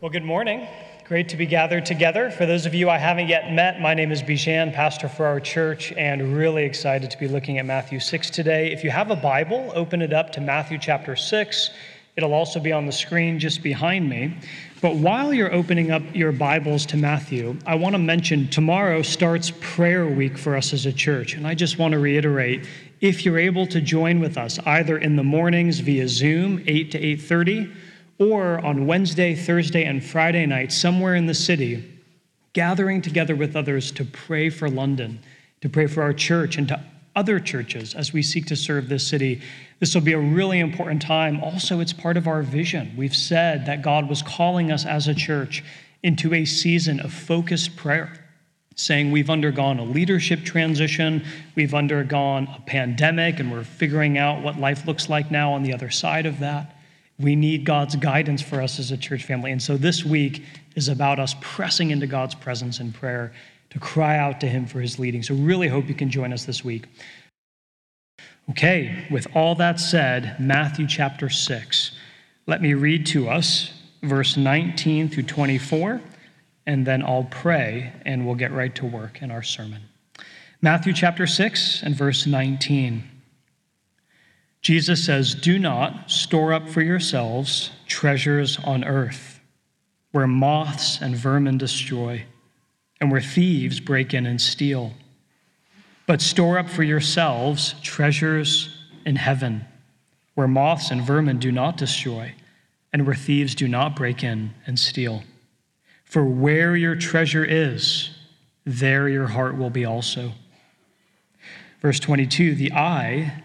Well, good morning. Great to be gathered together. For those of you I haven't yet met, my name is Bijan, pastor for our church, and really excited to be looking at Matthew 6 today. If you have a Bible, open it up to Matthew chapter 6. It'll also be on the screen just behind me. But while you're opening up your Bibles to Matthew, I want to mention tomorrow starts prayer week for us as a church. And I just want to reiterate if you're able to join with us either in the mornings via Zoom 8 to 8:30 or on Wednesday, Thursday and Friday night somewhere in the city, gathering together with others to pray for London, to pray for our church and to other churches as we seek to serve this city. This will be a really important time. Also, it's part of our vision. We've said that God was calling us as a church into a season of focused prayer saying we've undergone a leadership transition, we've undergone a pandemic, and we're figuring out what life looks like now on the other side of that. We need God's guidance for us as a church family. And so this week is about us pressing into God's presence in prayer to cry out to Him for His leading. So, really hope you can join us this week. Okay, with all that said, Matthew chapter 6. Let me read to us verse 19 through 24 and then I'll pray and we'll get right to work in our sermon. Matthew chapter 6 and verse 19. Jesus says, Do not store up for yourselves treasures on earth, where moths and vermin destroy, and where thieves break in and steal. But store up for yourselves treasures in heaven, where moths and vermin do not destroy, and where thieves do not break in and steal. For where your treasure is, there your heart will be also. Verse 22 The eye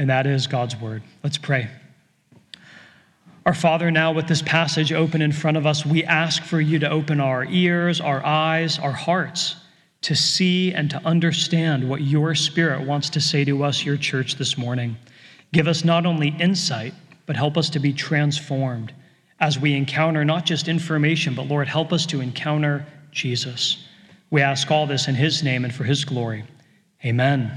And that is God's word. Let's pray. Our Father, now with this passage open in front of us, we ask for you to open our ears, our eyes, our hearts to see and to understand what your Spirit wants to say to us, your church, this morning. Give us not only insight, but help us to be transformed as we encounter not just information, but Lord, help us to encounter Jesus. We ask all this in His name and for His glory. Amen.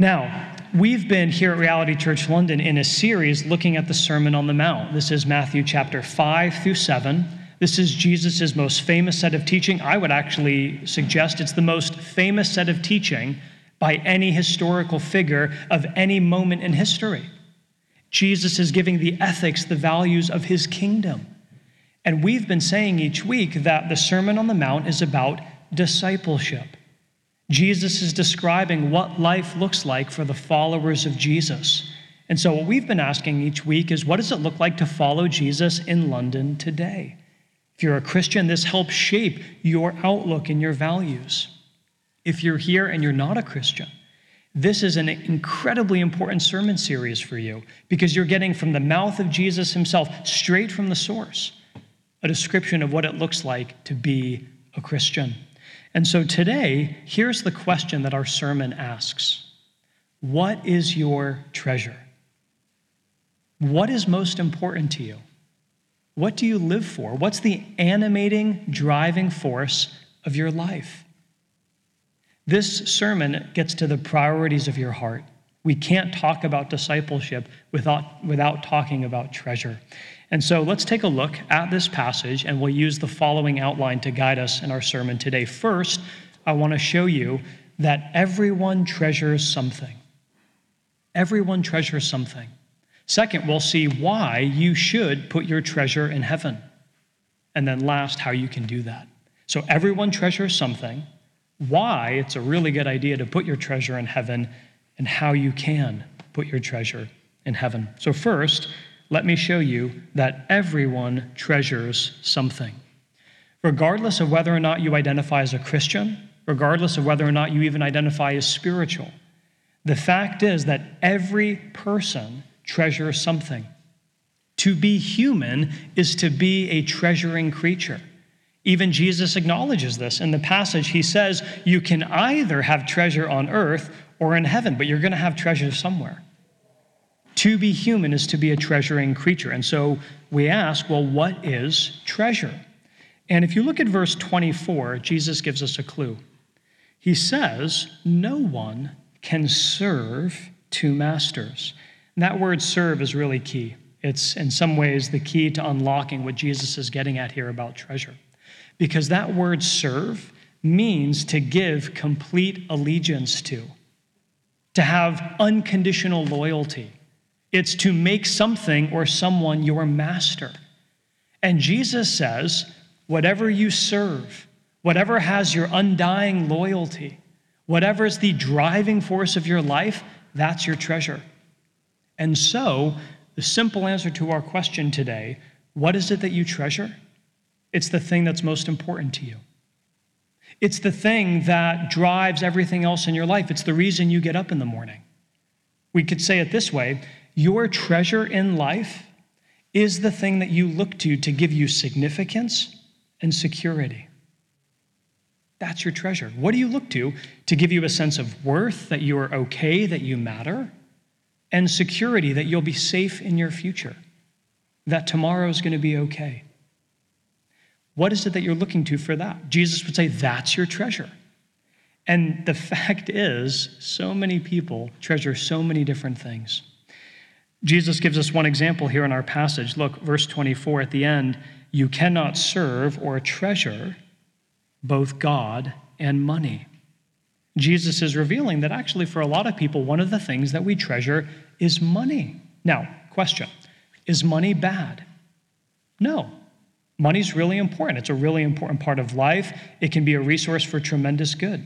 Now, we've been here at Reality Church London in a series looking at the Sermon on the Mount. This is Matthew chapter 5 through 7. This is Jesus' most famous set of teaching. I would actually suggest it's the most famous set of teaching by any historical figure of any moment in history. Jesus is giving the ethics, the values of his kingdom. And we've been saying each week that the Sermon on the Mount is about discipleship. Jesus is describing what life looks like for the followers of Jesus. And so, what we've been asking each week is what does it look like to follow Jesus in London today? If you're a Christian, this helps shape your outlook and your values. If you're here and you're not a Christian, this is an incredibly important sermon series for you because you're getting from the mouth of Jesus himself, straight from the source, a description of what it looks like to be a Christian. And so today, here's the question that our sermon asks What is your treasure? What is most important to you? What do you live for? What's the animating, driving force of your life? This sermon gets to the priorities of your heart. We can't talk about discipleship without, without talking about treasure. And so let's take a look at this passage, and we'll use the following outline to guide us in our sermon today. First, I want to show you that everyone treasures something. Everyone treasures something. Second, we'll see why you should put your treasure in heaven. And then last, how you can do that. So everyone treasures something why it's a really good idea to put your treasure in heaven and how you can put your treasure in heaven. So, first, let me show you that everyone treasures something. Regardless of whether or not you identify as a Christian, regardless of whether or not you even identify as spiritual, the fact is that every person treasures something. To be human is to be a treasuring creature. Even Jesus acknowledges this. In the passage, he says, You can either have treasure on earth or in heaven, but you're going to have treasure somewhere. To be human is to be a treasuring creature. And so we ask, well, what is treasure? And if you look at verse 24, Jesus gives us a clue. He says, No one can serve two masters. And that word serve is really key. It's in some ways the key to unlocking what Jesus is getting at here about treasure. Because that word serve means to give complete allegiance to, to have unconditional loyalty. It's to make something or someone your master. And Jesus says, whatever you serve, whatever has your undying loyalty, whatever is the driving force of your life, that's your treasure. And so, the simple answer to our question today what is it that you treasure? It's the thing that's most important to you. It's the thing that drives everything else in your life. It's the reason you get up in the morning. We could say it this way your treasure in life is the thing that you look to to give you significance and security. That's your treasure. What do you look to to give you a sense of worth, that you are okay, that you matter, and security, that you'll be safe in your future, that tomorrow is going to be okay? What is it that you're looking to for that? Jesus would say, That's your treasure. And the fact is, so many people treasure so many different things. Jesus gives us one example here in our passage. Look, verse 24 at the end you cannot serve or treasure both God and money. Jesus is revealing that actually, for a lot of people, one of the things that we treasure is money. Now, question Is money bad? No. Money's really important. It's a really important part of life. It can be a resource for tremendous good.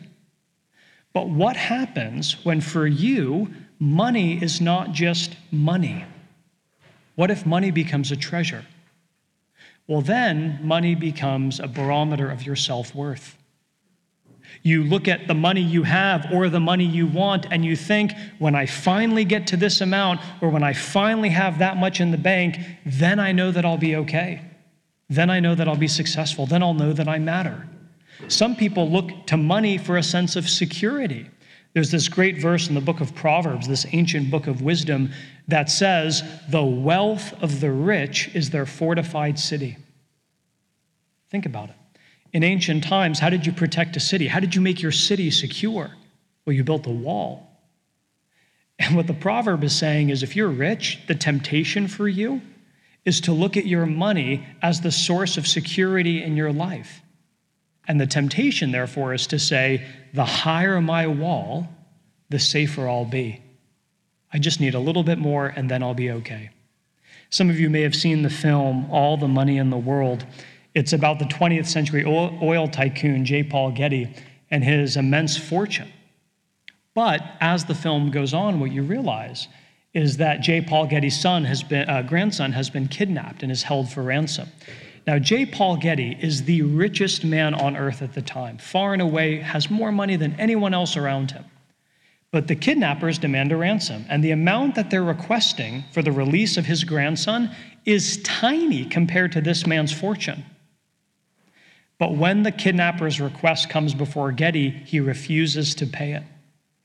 But what happens when, for you, money is not just money? What if money becomes a treasure? Well, then money becomes a barometer of your self worth. You look at the money you have or the money you want, and you think, when I finally get to this amount or when I finally have that much in the bank, then I know that I'll be okay. Then I know that I'll be successful. Then I'll know that I matter. Some people look to money for a sense of security. There's this great verse in the book of Proverbs, this ancient book of wisdom, that says, The wealth of the rich is their fortified city. Think about it. In ancient times, how did you protect a city? How did you make your city secure? Well, you built a wall. And what the proverb is saying is if you're rich, the temptation for you is to look at your money as the source of security in your life. And the temptation, therefore, is to say, the higher my wall, the safer I'll be. I just need a little bit more and then I'll be okay. Some of you may have seen the film All the Money in the World. It's about the 20th century oil tycoon J. Paul Getty and his immense fortune. But as the film goes on, what you realize is that J. Paul Getty's son has been, uh, grandson has been kidnapped and is held for ransom. Now, J. Paul Getty is the richest man on earth at the time, far and away, has more money than anyone else around him. But the kidnappers demand a ransom, and the amount that they're requesting for the release of his grandson is tiny compared to this man's fortune. But when the kidnapper's request comes before Getty, he refuses to pay it.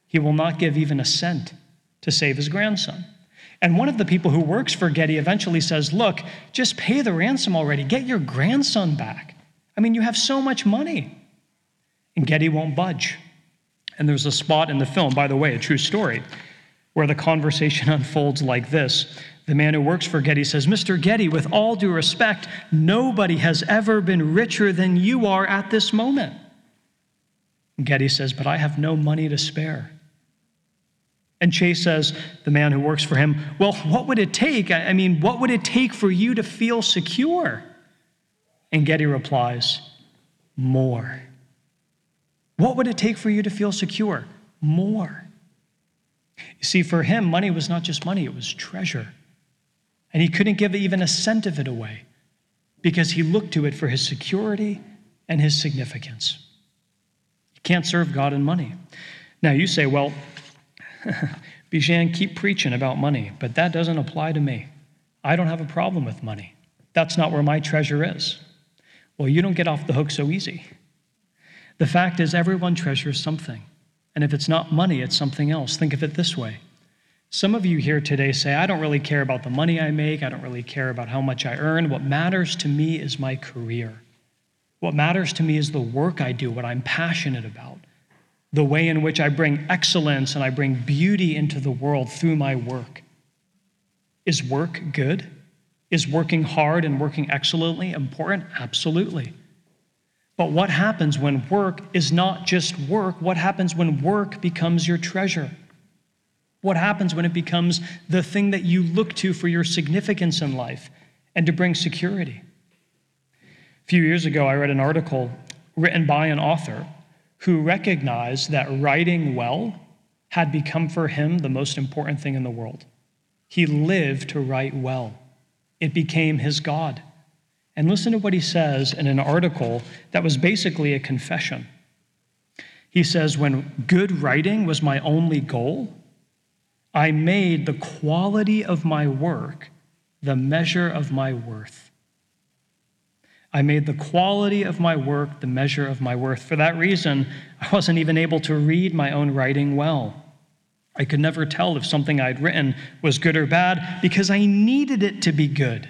He will not give even a cent to save his grandson. And one of the people who works for Getty eventually says, Look, just pay the ransom already. Get your grandson back. I mean, you have so much money. And Getty won't budge. And there's a spot in the film, by the way, a true story, where the conversation unfolds like this. The man who works for Getty says, Mr. Getty, with all due respect, nobody has ever been richer than you are at this moment. Getty says, But I have no money to spare. And Chace says, the man who works for him, Well, what would it take? I mean, what would it take for you to feel secure? And Getty replies, More. What would it take for you to feel secure? More. You see, for him, money was not just money, it was treasure. And he couldn't give even a cent of it away because he looked to it for his security and his significance. You can't serve God in money. Now, you say, well, Bijan, keep preaching about money, but that doesn't apply to me. I don't have a problem with money. That's not where my treasure is. Well, you don't get off the hook so easy. The fact is, everyone treasures something. And if it's not money, it's something else. Think of it this way some of you here today say, I don't really care about the money I make. I don't really care about how much I earn. What matters to me is my career. What matters to me is the work I do, what I'm passionate about, the way in which I bring excellence and I bring beauty into the world through my work. Is work good? Is working hard and working excellently important? Absolutely. But what happens when work is not just work? What happens when work becomes your treasure? What happens when it becomes the thing that you look to for your significance in life and to bring security? A few years ago, I read an article written by an author who recognized that writing well had become for him the most important thing in the world. He lived to write well, it became his God. And listen to what he says in an article that was basically a confession. He says, When good writing was my only goal, I made the quality of my work the measure of my worth. I made the quality of my work the measure of my worth. For that reason, I wasn't even able to read my own writing well. I could never tell if something I'd written was good or bad because I needed it to be good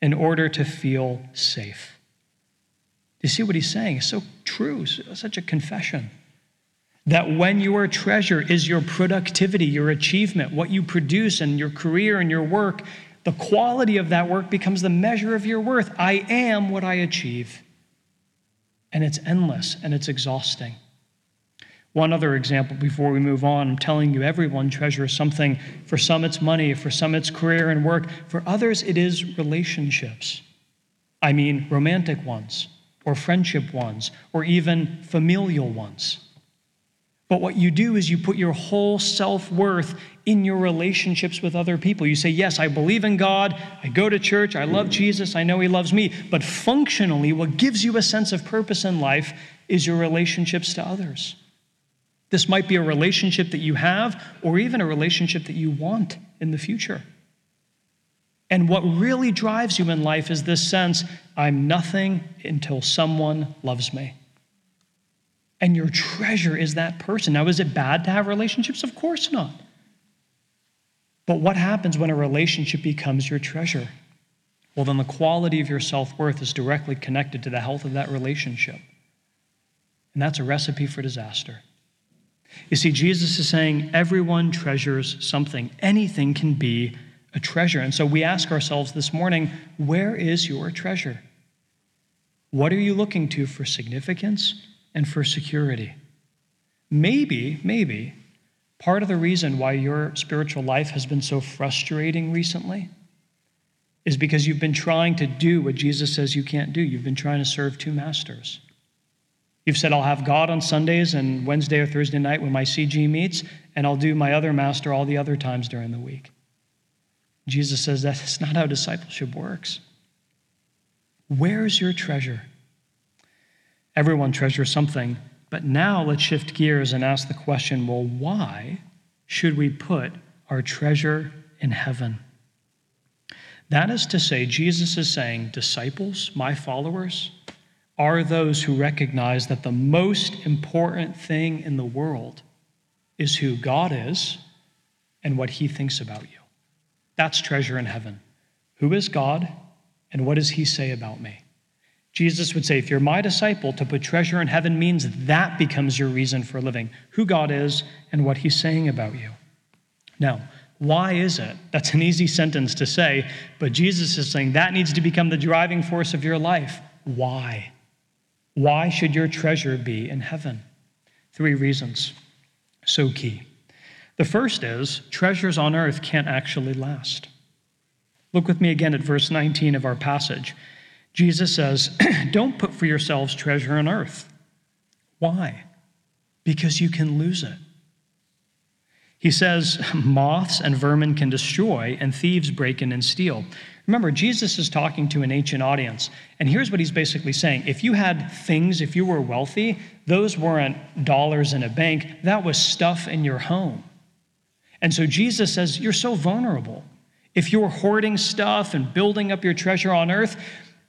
in order to feel safe. Do you see what he's saying? It's so true, such a confession. That when your treasure is your productivity, your achievement, what you produce and your career and your work, the quality of that work becomes the measure of your worth. I am what I achieve. And it's endless and it's exhausting. One other example before we move on I'm telling you, everyone treasures something. For some, it's money. For some, it's career and work. For others, it is relationships. I mean, romantic ones, or friendship ones, or even familial ones. But what you do is you put your whole self worth in your relationships with other people. You say, Yes, I believe in God. I go to church. I love Jesus. I know He loves me. But functionally, what gives you a sense of purpose in life is your relationships to others. This might be a relationship that you have, or even a relationship that you want in the future. And what really drives you in life is this sense I'm nothing until someone loves me and your treasure is that person. Now, is it bad to have relationships? Of course not. But what happens when a relationship becomes your treasure? Well, then the quality of your self worth is directly connected to the health of that relationship. And that's a recipe for disaster. You see, Jesus is saying everyone treasures something, anything can be a treasure. And so we ask ourselves this morning where is your treasure? What are you looking to for significance and for security. Maybe, maybe, part of the reason why your spiritual life has been so frustrating recently is because you've been trying to do what Jesus says you can't do. You've been trying to serve two masters. You've said, I'll have God on Sundays and Wednesday or Thursday night when my CG meets, and I'll do my other master all the other times during the week. Jesus says that's not how discipleship works. Where's your treasure? Everyone treasures something. But now let's shift gears and ask the question well, why should we put our treasure in heaven? That is to say, Jesus is saying, disciples, my followers, are those who recognize that the most important thing in the world is who God is and what he thinks about you. That's treasure in heaven. Who is God and what does he say about me? Jesus would say, if you're my disciple, to put treasure in heaven means that becomes your reason for living, who God is and what he's saying about you. Now, why is it? That's an easy sentence to say, but Jesus is saying that needs to become the driving force of your life. Why? Why should your treasure be in heaven? Three reasons. So key. The first is treasures on earth can't actually last. Look with me again at verse 19 of our passage. Jesus says, Don't put for yourselves treasure on earth. Why? Because you can lose it. He says, Moths and vermin can destroy, and thieves break in and steal. Remember, Jesus is talking to an ancient audience, and here's what he's basically saying If you had things, if you were wealthy, those weren't dollars in a bank, that was stuff in your home. And so Jesus says, You're so vulnerable. If you're hoarding stuff and building up your treasure on earth,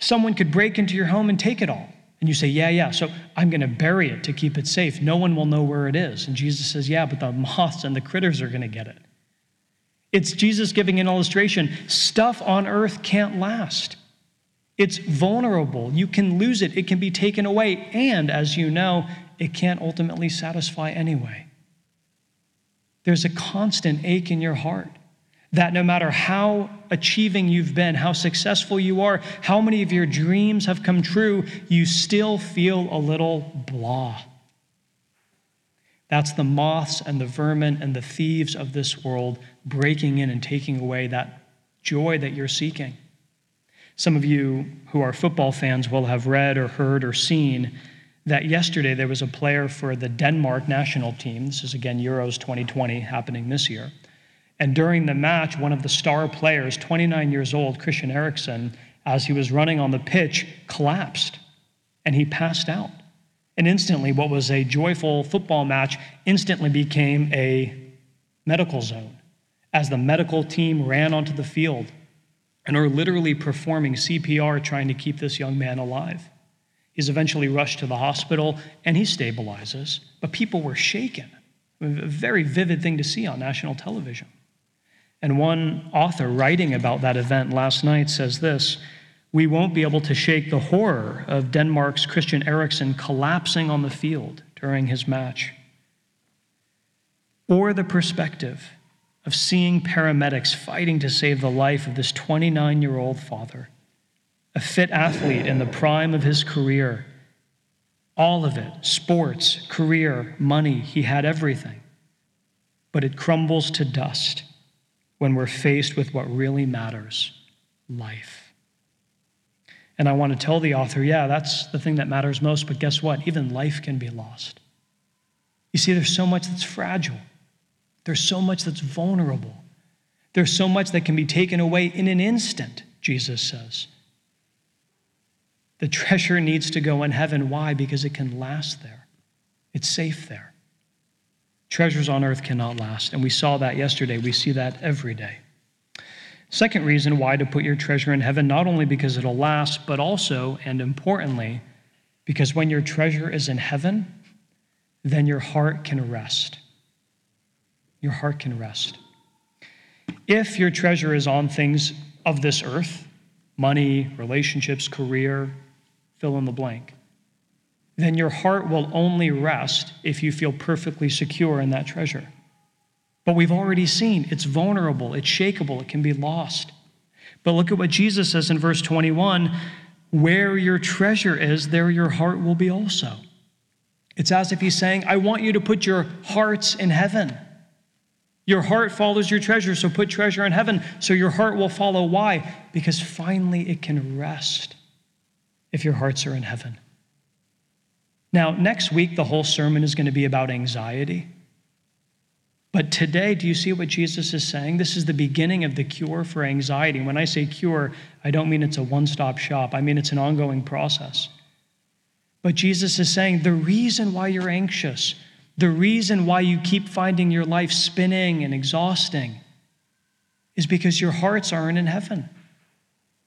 someone could break into your home and take it all. And you say, Yeah, yeah, so I'm going to bury it to keep it safe. No one will know where it is. And Jesus says, Yeah, but the moths and the critters are going to get it. It's Jesus giving an illustration. Stuff on earth can't last. It's vulnerable. You can lose it, it can be taken away. And as you know, it can't ultimately satisfy anyway. There's a constant ache in your heart that no matter how achieving you've been, how successful you are, how many of your dreams have come true, you still feel a little blah. That's the moths and the vermin and the thieves of this world breaking in and taking away that joy that you're seeking. Some of you who are football fans will have read or heard or seen that yesterday there was a player for the Denmark national team. This is again Euros 2020 happening this year. And during the match, one of the star players, 29 years old, Christian Eriksen, as he was running on the pitch, collapsed and he passed out. And instantly, what was a joyful football match instantly became a medical zone as the medical team ran onto the field and are literally performing CPR trying to keep this young man alive. He's eventually rushed to the hospital and he stabilizes, but people were shaken. A very vivid thing to see on national television. And one author writing about that event last night says this We won't be able to shake the horror of Denmark's Christian Eriksen collapsing on the field during his match, or the perspective of seeing paramedics fighting to save the life of this 29 year old father, a fit athlete in the prime of his career. All of it sports, career, money he had everything. But it crumbles to dust when we're faced with what really matters life. And I want to tell the author, yeah, that's the thing that matters most, but guess what? Even life can be lost. You see, there's so much that's fragile, there's so much that's vulnerable, there's so much that can be taken away in an instant, Jesus says. The treasure needs to go in heaven. Why? Because it can last there, it's safe there. Treasures on earth cannot last. And we saw that yesterday. We see that every day. Second reason why to put your treasure in heaven, not only because it'll last, but also, and importantly, because when your treasure is in heaven, then your heart can rest. Your heart can rest. If your treasure is on things of this earth, money, relationships, career, fill in the blank, then your heart will only rest if you feel perfectly secure in that treasure. But we've already seen it's vulnerable, it's shakable, it can be lost. But look at what Jesus says in verse 21 where your treasure is, there your heart will be also. It's as if he's saying, I want you to put your hearts in heaven. Your heart follows your treasure, so put treasure in heaven, so your heart will follow. Why? Because finally it can rest if your hearts are in heaven. Now, next week, the whole sermon is going to be about anxiety. But today, do you see what Jesus is saying? This is the beginning of the cure for anxiety. When I say cure, I don't mean it's a one stop shop, I mean it's an ongoing process. But Jesus is saying the reason why you're anxious, the reason why you keep finding your life spinning and exhausting, is because your hearts aren't in heaven.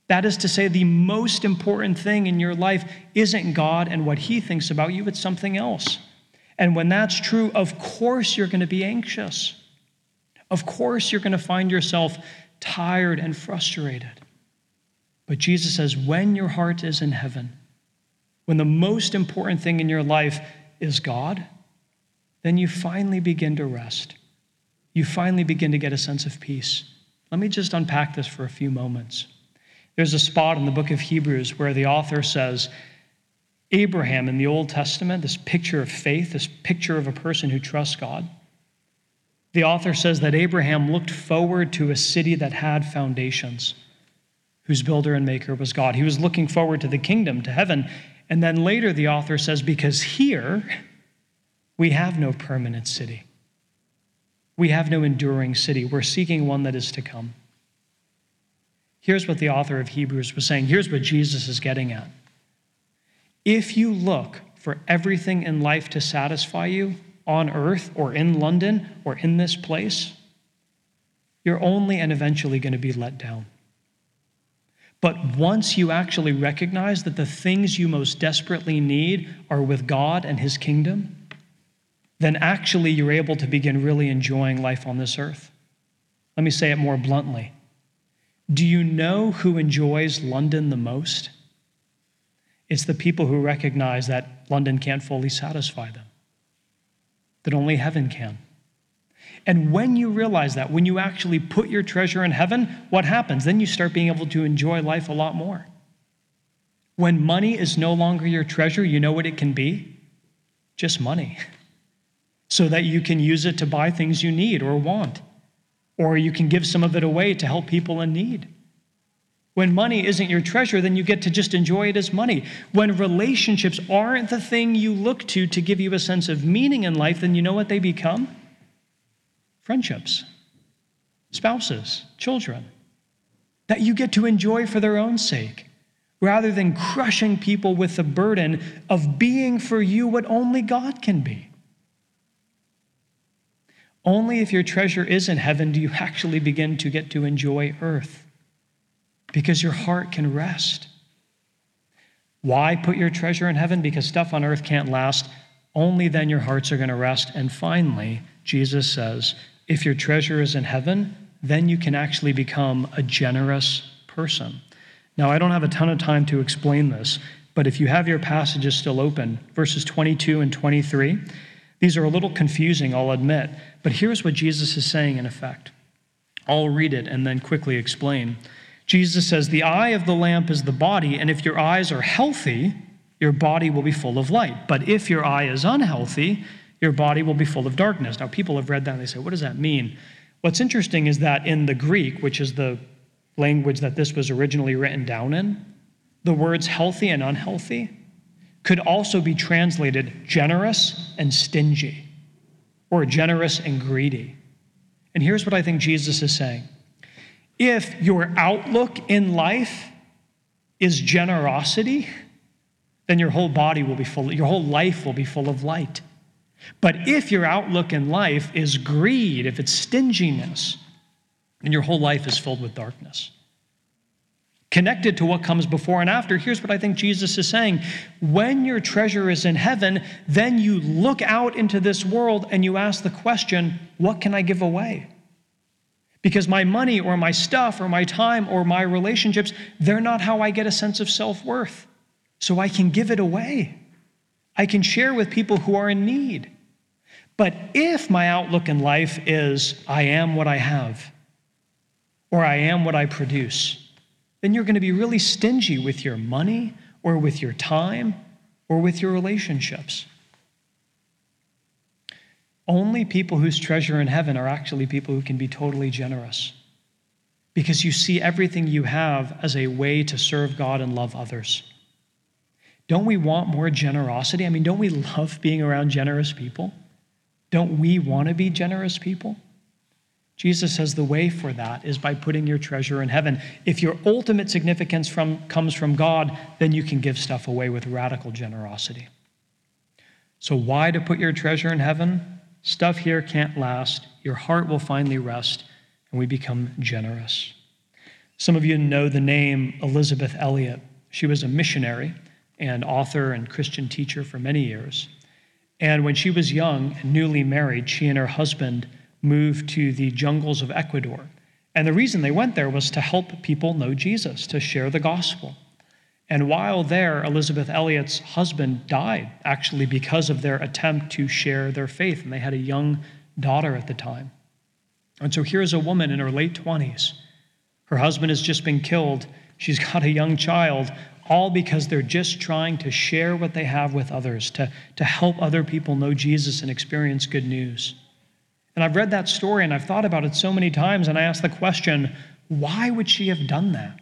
That is to say, the most important thing in your life isn't God and what He thinks about you, it's something else. And when that's true, of course you're going to be anxious. Of course you're going to find yourself tired and frustrated. But Jesus says, when your heart is in heaven, when the most important thing in your life is God, then you finally begin to rest. You finally begin to get a sense of peace. Let me just unpack this for a few moments. There's a spot in the book of Hebrews where the author says, Abraham in the Old Testament, this picture of faith, this picture of a person who trusts God, the author says that Abraham looked forward to a city that had foundations, whose builder and maker was God. He was looking forward to the kingdom, to heaven. And then later, the author says, because here we have no permanent city, we have no enduring city. We're seeking one that is to come. Here's what the author of Hebrews was saying. Here's what Jesus is getting at. If you look for everything in life to satisfy you on earth or in London or in this place, you're only and eventually going to be let down. But once you actually recognize that the things you most desperately need are with God and His kingdom, then actually you're able to begin really enjoying life on this earth. Let me say it more bluntly. Do you know who enjoys London the most? It's the people who recognize that London can't fully satisfy them, that only heaven can. And when you realize that, when you actually put your treasure in heaven, what happens? Then you start being able to enjoy life a lot more. When money is no longer your treasure, you know what it can be? Just money. So that you can use it to buy things you need or want, or you can give some of it away to help people in need. When money isn't your treasure, then you get to just enjoy it as money. When relationships aren't the thing you look to to give you a sense of meaning in life, then you know what they become? friendships, spouses, children, that you get to enjoy for their own sake, rather than crushing people with the burden of being for you what only God can be. Only if your treasure is in heaven do you actually begin to get to enjoy earth, because your heart can rest. Why put your treasure in heaven? Because stuff on earth can't last. Only then your hearts are going to rest. And finally, Jesus says, if your treasure is in heaven, then you can actually become a generous person. Now, I don't have a ton of time to explain this, but if you have your passages still open, verses 22 and 23, these are a little confusing, I'll admit, but here's what Jesus is saying in effect. I'll read it and then quickly explain. Jesus says, The eye of the lamp is the body, and if your eyes are healthy, your body will be full of light. But if your eye is unhealthy, your body will be full of darkness. Now, people have read that and they say, what does that mean? What's interesting is that in the Greek, which is the language that this was originally written down in, the words healthy and unhealthy could also be translated generous and stingy, or generous and greedy. And here's what I think Jesus is saying if your outlook in life is generosity, then your whole body will be full, your whole life will be full of light. But if your outlook in life is greed, if it's stinginess, then your whole life is filled with darkness. Connected to what comes before and after, here's what I think Jesus is saying. When your treasure is in heaven, then you look out into this world and you ask the question, what can I give away? Because my money or my stuff or my time or my relationships, they're not how I get a sense of self worth. So I can give it away. I can share with people who are in need. But if my outlook in life is, I am what I have, or I am what I produce, then you're going to be really stingy with your money, or with your time, or with your relationships. Only people whose treasure in heaven are actually people who can be totally generous. Because you see everything you have as a way to serve God and love others. Don't we want more generosity? I mean, don't we love being around generous people? Don't we want to be generous people? Jesus says the way for that is by putting your treasure in heaven. If your ultimate significance from, comes from God, then you can give stuff away with radical generosity. So, why to put your treasure in heaven? Stuff here can't last. Your heart will finally rest, and we become generous. Some of you know the name Elisabeth Elliot. She was a missionary and author and Christian teacher for many years. And when she was young and newly married, she and her husband moved to the jungles of Ecuador. And the reason they went there was to help people know Jesus, to share the gospel. And while there, Elisabeth Elliot's husband died, actually, because of their attempt to share their faith. And they had a young daughter at the time. And so here's a woman in her late 20s. Her husband has just been killed. She's got a young child all because they're just trying to share what they have with others, to, to help other people know Jesus and experience good news. And I've read that story and I've thought about it so many times, and I ask the question why would she have done that?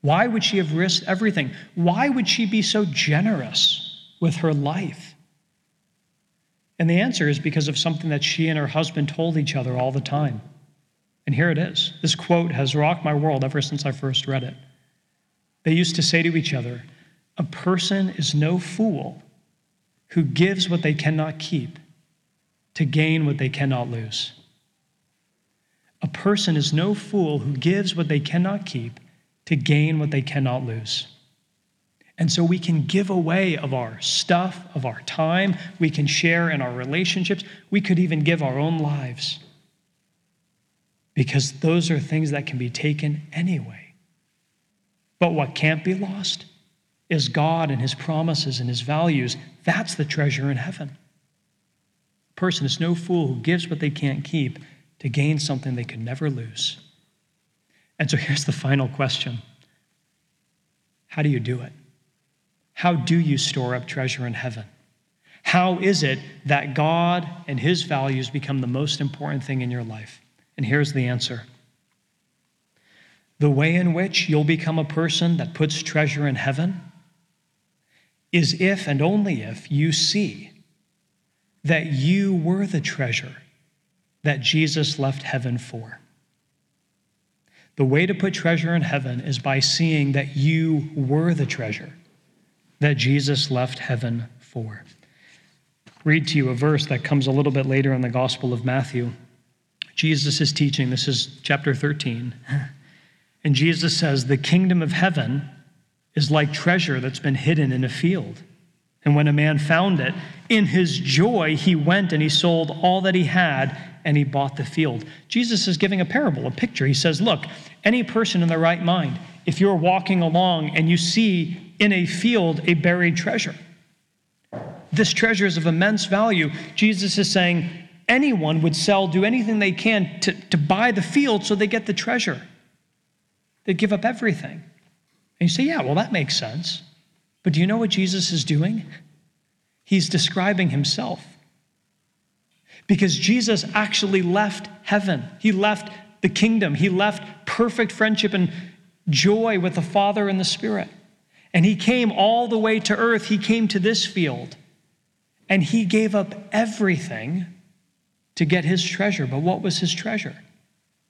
Why would she have risked everything? Why would she be so generous with her life? And the answer is because of something that she and her husband told each other all the time. And here it is. This quote has rocked my world ever since I first read it. They used to say to each other, A person is no fool who gives what they cannot keep to gain what they cannot lose. A person is no fool who gives what they cannot keep to gain what they cannot lose. And so we can give away of our stuff, of our time. We can share in our relationships. We could even give our own lives. Because those are things that can be taken anyway. But what can't be lost is God and his promises and his values. That's the treasure in heaven. Person is no fool who gives what they can't keep to gain something they could never lose. And so here's the final question How do you do it? How do you store up treasure in heaven? How is it that God and his values become the most important thing in your life? And here's the answer the way in which you'll become a person that puts treasure in heaven is if and only if you see that you were the treasure that Jesus left heaven for. The way to put treasure in heaven is by seeing that you were the treasure that Jesus left heaven for. Read to you a verse that comes a little bit later in the Gospel of Matthew. Jesus is teaching, this is chapter 13. And Jesus says, The kingdom of heaven is like treasure that's been hidden in a field. And when a man found it, in his joy, he went and he sold all that he had and he bought the field. Jesus is giving a parable, a picture. He says, Look, any person in their right mind, if you're walking along and you see in a field a buried treasure, this treasure is of immense value. Jesus is saying, anyone would sell, do anything they can to, to buy the field so they get the treasure. They'd give up everything. And you say, yeah, well, that makes sense. But do you know what Jesus is doing? He's describing himself. Because Jesus actually left heaven, he left the kingdom, he left perfect friendship and joy with the Father and the Spirit. And he came all the way to earth, he came to this field, and he gave up everything to get his treasure. But what was his treasure?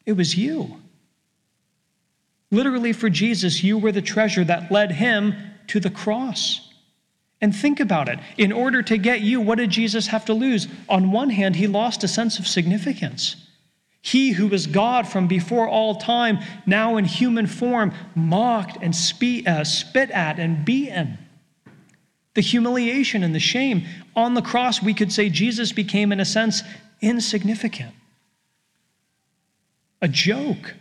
It was you. Literally, for Jesus, you were the treasure that led him to the cross. And think about it. In order to get you, what did Jesus have to lose? On one hand, he lost a sense of significance. He who was God from before all time, now in human form, mocked and uh, spit at and beaten. The humiliation and the shame. On the cross, we could say Jesus became, in a sense, insignificant. A joke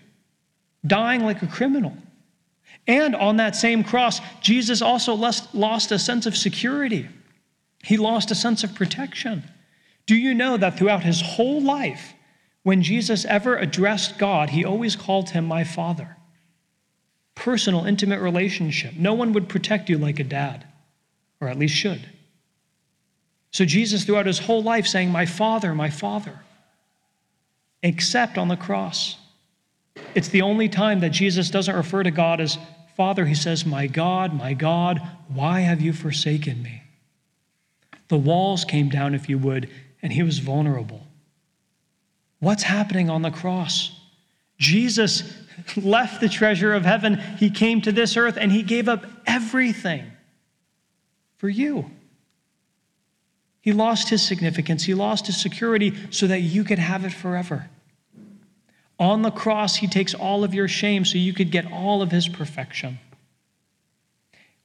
dying like a criminal. And on that same cross, Jesus also lost a sense of security. He lost a sense of protection. Do you know that throughout his whole life, when Jesus ever addressed God, he always called him my father? Personal, intimate relationship. No one would protect you like a dad, or at least should. So Jesus, throughout his whole life, saying, My father, my father, except on the cross. It's the only time that Jesus doesn't refer to God as Father. He says, My God, my God, why have you forsaken me? The walls came down, if you would, and he was vulnerable. What's happening on the cross? Jesus left the treasure of heaven. He came to this earth and he gave up everything for you. He lost his significance, he lost his security so that you could have it forever. On the cross, he takes all of your shame so you could get all of his perfection.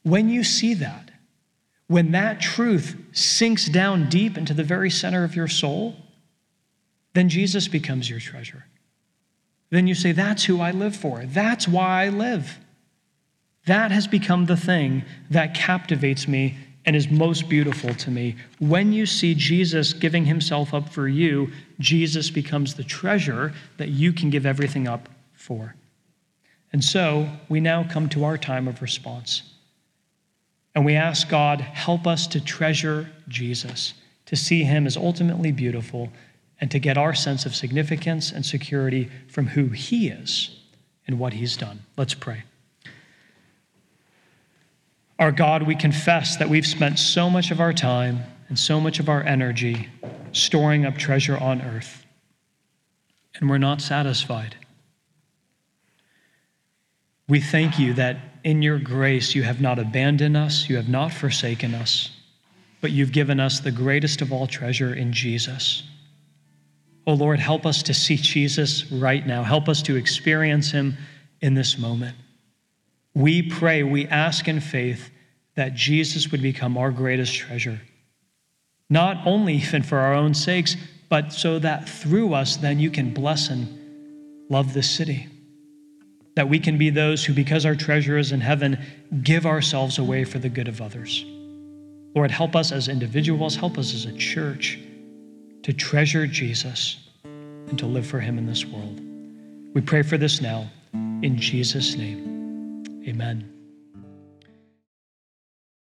When you see that, when that truth sinks down deep into the very center of your soul, then Jesus becomes your treasure. Then you say, That's who I live for. That's why I live. That has become the thing that captivates me and is most beautiful to me. When you see Jesus giving himself up for you, Jesus becomes the treasure that you can give everything up for. And so we now come to our time of response. And we ask God, help us to treasure Jesus, to see him as ultimately beautiful, and to get our sense of significance and security from who he is and what he's done. Let's pray. Our God, we confess that we've spent so much of our time and so much of our energy storing up treasure on earth, and we're not satisfied. We thank you that in your grace you have not abandoned us, you have not forsaken us, but you've given us the greatest of all treasure in Jesus. Oh Lord, help us to see Jesus right now. Help us to experience him in this moment. We pray, we ask in faith that Jesus would become our greatest treasure, not only even for our own sakes, but so that through us, then you can bless and love this city. That we can be those who, because our treasure is in heaven, give ourselves away for the good of others. Lord, help us as individuals, help us as a church to treasure Jesus and to live for him in this world. We pray for this now. In Jesus' name, amen.